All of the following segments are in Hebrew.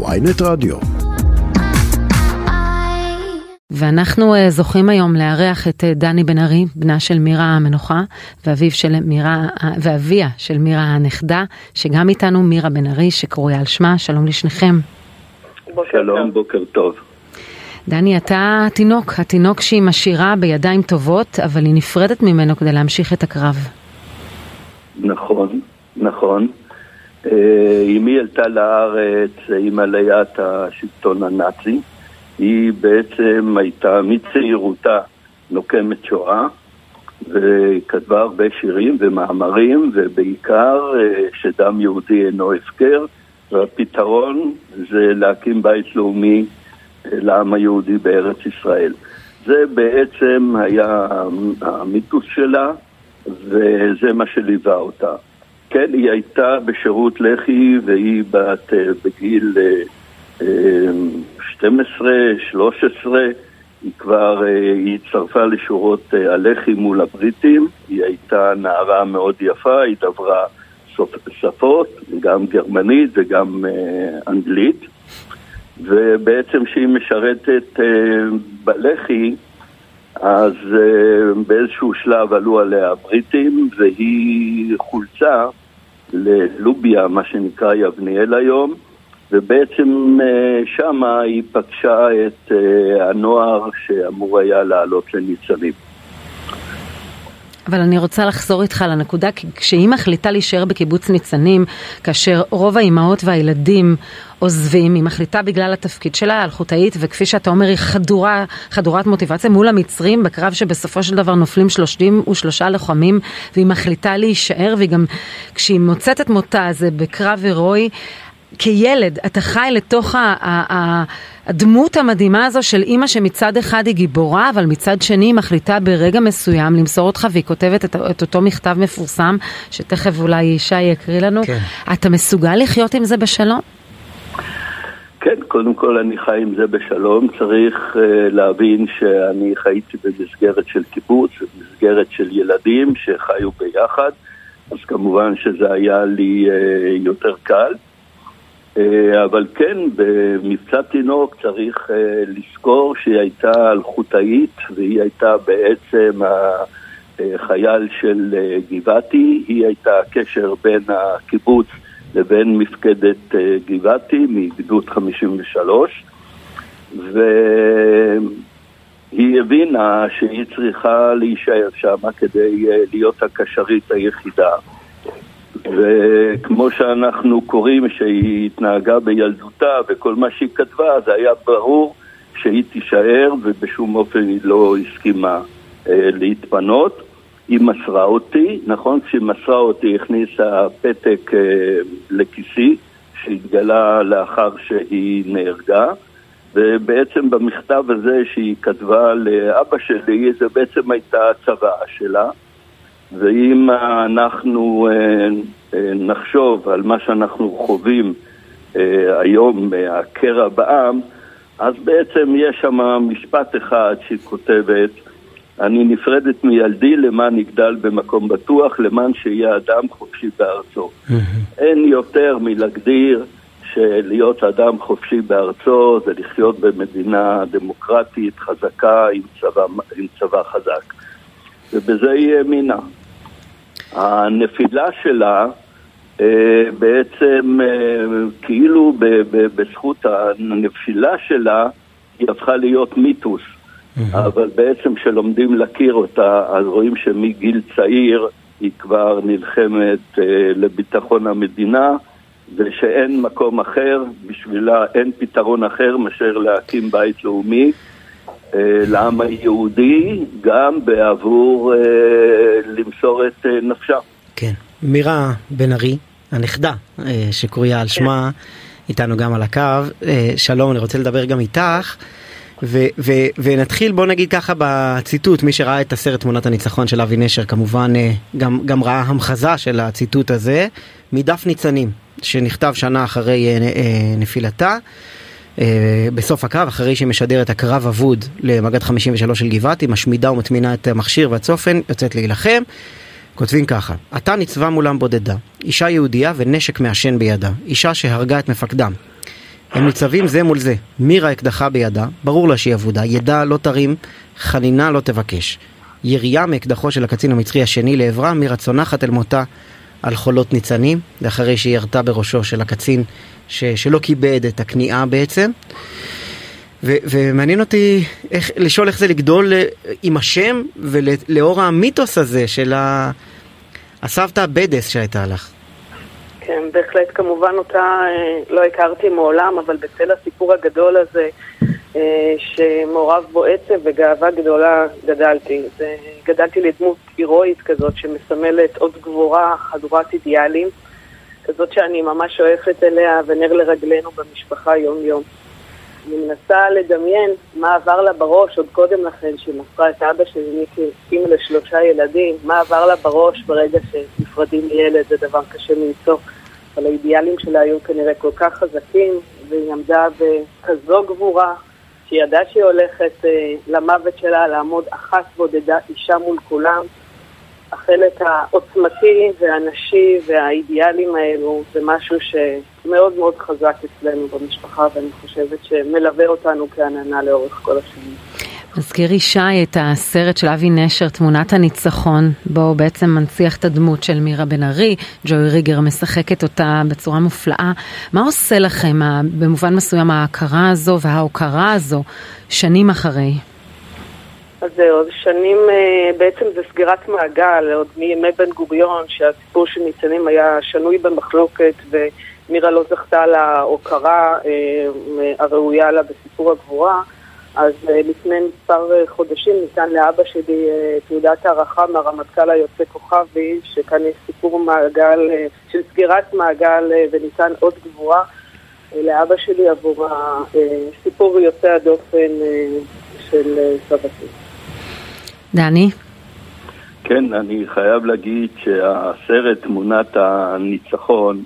ויינט רדיו. ואנחנו uh, זוכים היום לארח את uh, דני בן ארי, בנה של מירה המנוחה, ואביו של מירה, uh, ואביה של מירה הנכדה, שגם איתנו מירה בן ארי, שקרויה על שמה, שלום לשניכם. שלום, בוקר טוב. דני, אתה התינוק, התינוק שהיא משאירה בידיים טובות, אבל היא נפרדת ממנו כדי להמשיך את הקרב. נכון, נכון. אמי עלתה לארץ עם עליית השלטון הנאצי. היא בעצם הייתה מצעירותה נוקמת שואה, והיא כתבה הרבה שירים ומאמרים, ובעיקר שדם יהודי אינו הפקר, והפתרון זה להקים בית לאומי לעם היהודי בארץ ישראל. זה בעצם היה המיתוס שלה, וזה מה שליווה אותה. כן, היא הייתה בשירות לח"י והיא בת בגיל 12, 13, היא כבר, היא הצטרפה לשורות הלח"י מול הבריטים, היא הייתה נערה מאוד יפה, היא דברה שפות, גם גרמנית וגם אנגלית, ובעצם כשהיא משרתת בלח"י, אז באיזשהו שלב עלו עליה הבריטים והיא חולצה ללוביה, מה שנקרא יבניאל היום, ובעצם שמה היא פגשה את הנוער שאמור היה לעלות לניצנים. אבל אני רוצה לחזור איתך לנקודה, כי כשהיא מחליטה להישאר בקיבוץ ניצנים, כאשר רוב האימהות והילדים עוזבים, היא מחליטה בגלל התפקיד שלה, אלחוטאית, וכפי שאתה אומר, היא חדורה, חדורת מוטיבציה מול המצרים, בקרב שבסופו של דבר נופלים שלושים ושלושה לוחמים, והיא מחליטה להישאר, והיא גם, כשהיא מוצאת את מותה, זה בקרב הירואי, כילד, אתה חי לתוך ה- ה- ה- הדמות המדהימה הזו של אימא שמצד אחד היא גיבורה, אבל מצד שני היא מחליטה ברגע מסוים למסור אותך, והיא כותבת את, את אותו מכתב מפורסם, שתכף אולי ישי יקריא לנו. כן. אתה מסוגל לחיות עם זה בשלום? כן, קודם כל אני חי עם זה בשלום. צריך uh, להבין שאני חייתי במסגרת של קיבוץ, במסגרת של ילדים שחיו ביחד, אז כמובן שזה היה לי uh, יותר קל. אבל כן, במבצע תינוק צריך לזכור שהיא הייתה אלחוטאית והיא הייתה בעצם החייל של גבעתי, היא הייתה הקשר בין הקיבוץ לבין מפקדת גבעתי מגדוד 53 והיא הבינה שהיא צריכה להישאר שם כדי להיות הקשרית היחידה וכמו שאנחנו קוראים שהיא התנהגה בילדותה וכל מה שהיא כתבה, זה היה ברור שהיא תישאר ובשום אופן היא לא הסכימה אה, להתפנות. היא מסרה אותי, נכון? כשהיא מסרה אותי היא הכניסה פתק אה, לכיסי שהתגלה לאחר שהיא נהרגה ובעצם במכתב הזה שהיא כתבה לאבא שלי זה בעצם הייתה הצוואה שלה ואם אנחנו נחשוב על מה שאנחנו חווים היום מהקרע בעם, אז בעצם יש שם משפט אחד שהיא כותבת, אני נפרדת מילדי למען יגדל במקום בטוח, למען שיהיה אדם חופשי בארצו. אין יותר מלהגדיר שלהיות אדם חופשי בארצו זה לחיות במדינה דמוקרטית, חזקה, עם צבא, עם צבא חזק. ובזה היא האמינה. הנפילה שלה אה, בעצם אה, כאילו בזכות הנפילה שלה היא הפכה להיות מיתוס. אבל בעצם כשלומדים להכיר אותה אז רואים שמגיל צעיר היא כבר נלחמת אה, לביטחון המדינה ושאין מקום אחר בשבילה, אין פתרון אחר מאשר להקים בית לאומי לעם היהודי, גם בעבור למסור את נפשה. כן. מירה בן ארי, הנכדה, שקרויה על שמה, איתנו גם על הקו. שלום, אני רוצה לדבר גם איתך. ו- ו- ונתחיל בוא נגיד ככה בציטוט מי שראה את הסרט תמונת הניצחון של אבי נשר כמובן גם, גם ראה המחזה של הציטוט הזה מדף ניצנים שנכתב שנה אחרי נפילתה בסוף הקרב, אחרי שהיא משדרת הקרב אבוד למג"ד 53 של גבעתי, משמידה ומטמינה את המכשיר והצופן, יוצאת להילחם. כותבים ככה, עתה ניצבה מולם בודדה, אישה יהודייה ונשק מעשן בידה, אישה שהרגה את מפקדם. הם ניצבים זה מול זה, מירה אקדחה בידה, ברור לה שהיא אבודה, ידה לא תרים, חנינה לא תבקש. ירייה מאקדחו של הקצין המצרי השני לעברה, מירה צונחת אל מותה על חולות ניצנים, לאחרי שהיא ירתה בראשו של הקצין ש, שלא כיבד את הכניעה בעצם. ו, ומעניין אותי איך, לשאול איך זה לגדול אה, עם השם ולאור המיתוס הזה של ה, הסבתא בדס שהייתה לך. כן, בהחלט כמובן אותה אה, לא הכרתי מעולם, אבל בצל הסיפור הגדול הזה, אה, שמעורב בו עצב וגאווה גדולה, גדלתי. גדלתי לדמות הירואית כזאת שמסמלת עוד גבורה חדורת אידיאלים, כזאת שאני ממש שואפת אליה ונר לרגלינו במשפחה יום-יום. אני מנסה לדמיין מה עבר לה בראש עוד קודם לכן, שהיא מסרה את אבא שלי, מיקי, אימא לשלושה ילדים, מה עבר לה בראש ברגע שנפרדים מילד, זה דבר קשה למצוא. אבל האידיאלים שלה היו כנראה כל כך חזקים, והיא עמדה בכזו גבורה, שהיא ידעה שהיא הולכת אה, למוות שלה, לעמוד אחת בודדה, אישה מול כולם. החלק העוצמתי והנשי והאידיאלים האלו זה משהו שמאוד מאוד חזק אצלנו במשפחה ואני חושבת שמלווה אותנו כעננה לאורך כל השנים. מזכיר ישי את הסרט של אבי נשר, תמונת הניצחון, בו הוא בעצם מנציח את הדמות של מירה בן ארי, ג'וי ריגר משחקת אותה בצורה מופלאה. מה עושה לכם במובן מסוים ההכרה הזו וההוקרה הזו שנים אחרי? אז זהו, שנים אה, בעצם זה סגירת מעגל, עוד מימי בן גוריון, שהסיפור של ניצנים היה שנוי במחלוקת ומירה לא זכתה להוקרה אה, הראויה לה בסיפור הגבורה. אז אה, לפני מספר חודשים ניתן לאבא שלי תעודת הערכה מהרמטכ"ל היוצא כוכבי, שכאן יש סיפור מעגל, של סגירת מעגל וניתן עוד גבורה לאבא שלי עבור הסיפור יוצא הדופן של סבתי. דני? כן, אני חייב להגיד שהסרט תמונת הניצחון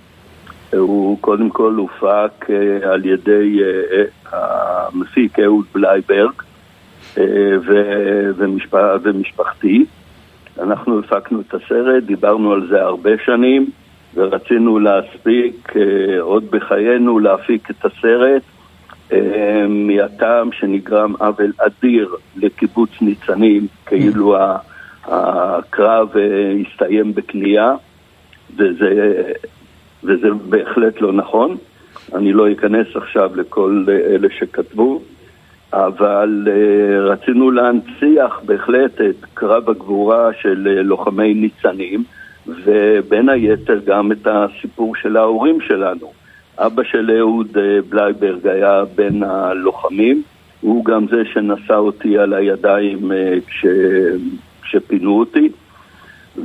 הוא קודם כל הופק אה, על ידי אה, אה, המפיק אהוד בלייברג ומשפחתי. אנחנו הפקנו את הסרט, דיברנו על זה הרבה שנים ורצינו להספיק עוד בחיינו להפיק את הסרט מהטעם שנגרם עוול אדיר לקיבוץ ניצנים, כאילו הקרב אה, הסתיים בכניעה, וזה, וזה בהחלט לא נכון. אני לא אכנס עכשיו לכל אלה שכתבו, אבל אה, רצינו להנציח בהחלט את קרב הגבורה של לוחמי ניצנים, ובין היתר גם את הסיפור של ההורים שלנו. אבא של אהוד אה, בלייברג היה בין הלוחמים, הוא גם זה שנשא אותי על הידיים אה, כש... כשפינו אותי,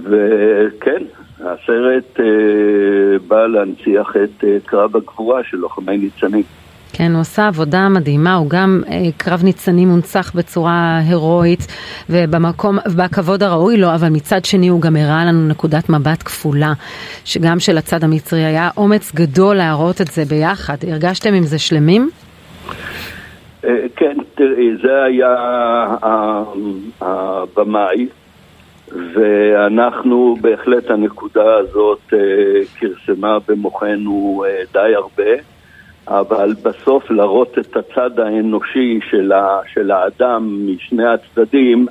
וכן, הסרט אה, בא להנציח את קרב הגבורה של לוחמי ניצנים. כן, הוא עשה עבודה מדהימה, הוא גם אה, קרב ניצנים מונצח בצורה הירואית ובמקום, בכבוד הראוי לו, אבל מצד שני הוא גם הראה לנו נקודת מבט כפולה, שגם של הצד המצרי היה אומץ גדול להראות את זה ביחד. הרגשתם עם זה שלמים? אה, כן, תראי, זה היה הבמאי, ואנחנו בהחלט הנקודה הזאת אה, כרסמה במוחנו אה, די הרבה. אבל בסוף להראות את הצד האנושי של, ה, של האדם משני הצדדים,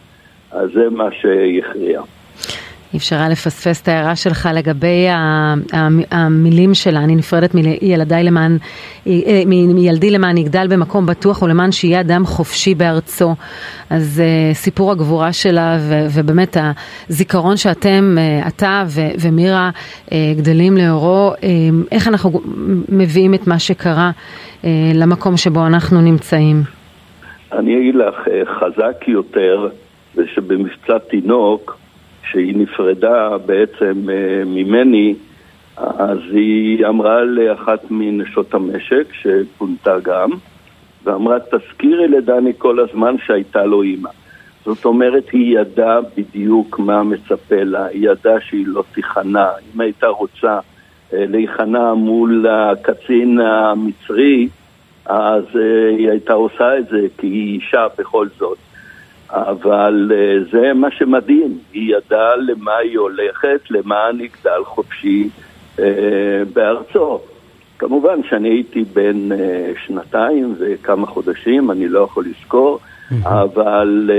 אז זה מה שהכריע. אי אפשר היה לפספס את ההערה שלך לגבי המילים שלה, אני נפרדת מילדיי למען, אה, מילדי למען יגדל במקום בטוח ולמען שיהיה אדם חופשי בארצו. אז אה, סיפור הגבורה שלה ובאמת הזיכרון שאתם, אה, אתה ומירה גדלים לאורו, איך אנחנו מביאים את מה שקרה למקום שבו אנחנו נמצאים? אני אגיד לך, חזק יותר זה שבמבצע תינוק כשהיא נפרדה בעצם אה, ממני, אז היא אמרה לאחת מנשות המשק, שפונתה גם, ואמרה, תזכירי לדני כל הזמן שהייתה לו אימא. זאת אומרת, היא ידעה בדיוק מה מצפה לה, היא ידעה שהיא לא תיכנע. אם הייתה רוצה אה, להיכנע מול הקצין המצרי, אז אה, היא הייתה עושה את זה, כי היא אישה בכל זאת. אבל אה, זה מה שמדהים, היא ידעה למה היא הולכת, למען יגדל חופשי אה, בארצו. כמובן שאני הייתי בן אה, שנתיים וכמה חודשים, אני לא יכול לזכור, אבל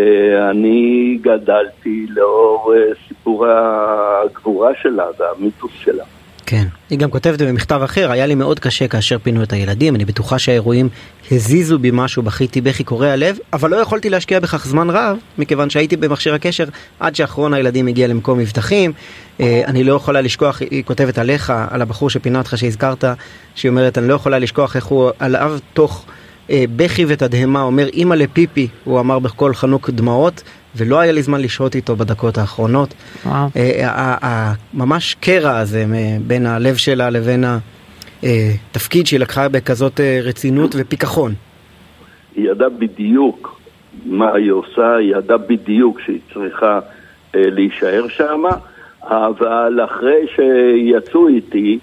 אני גדלתי לאור סיפור הגבורה שלה והמיתוס שלה. כן. היא גם כותבת במכתב אחר, היה לי מאוד קשה כאשר פינו את הילדים, אני בטוחה שהאירועים הזיזו בי משהו, בכיתי בכי קורע לב, אבל לא יכולתי להשקיע בכך זמן רב, מכיוון שהייתי במכשיר הקשר עד שאחרון הילדים הגיע למקום מבטחים. אה, אני לא יכולה לשכוח, היא כותבת עליך, על הבחור שפינה אותך שהזכרת, שהיא אומרת, אני לא יכולה לשכוח איך הוא עליו תוך אה, בכי ותדהמה, אומר אימא לפיפי, הוא אמר בקול חנוק דמעות, ולא היה לי זמן לשהות איתו בדקות האחרונות. וואו. אה, ממש קרע הזה בין הלב שלה לבין התפקיד שהיא לקחה בכזאת אה, רצינות ופיכחון. היא ידעה בדיוק מה היא עושה, היא ידעה בדיוק שהיא צריכה אה, להישאר שם, אבל אחרי שיצאו איתי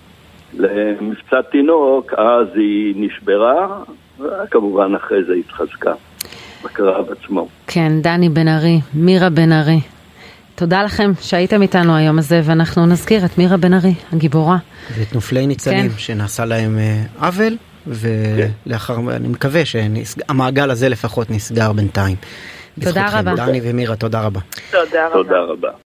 למבצע תינוק, אז היא נשברה, וכמובן אחרי זה התחזקה בקרב עצמו. כן, דני בן ארי, מירה בן ארי. תודה לכם שהייתם איתנו היום הזה, ואנחנו נזכיר את מירה בן ארי, הגיבורה. ואת נופלי ניצנים, כן. שנעשה להם אה, עוול, ולאחר, אני מקווה שהמעגל הזה לפחות נסגר בינתיים. תודה. רבה. דני ומירה, תודה רבה. תודה רבה. תודה רבה.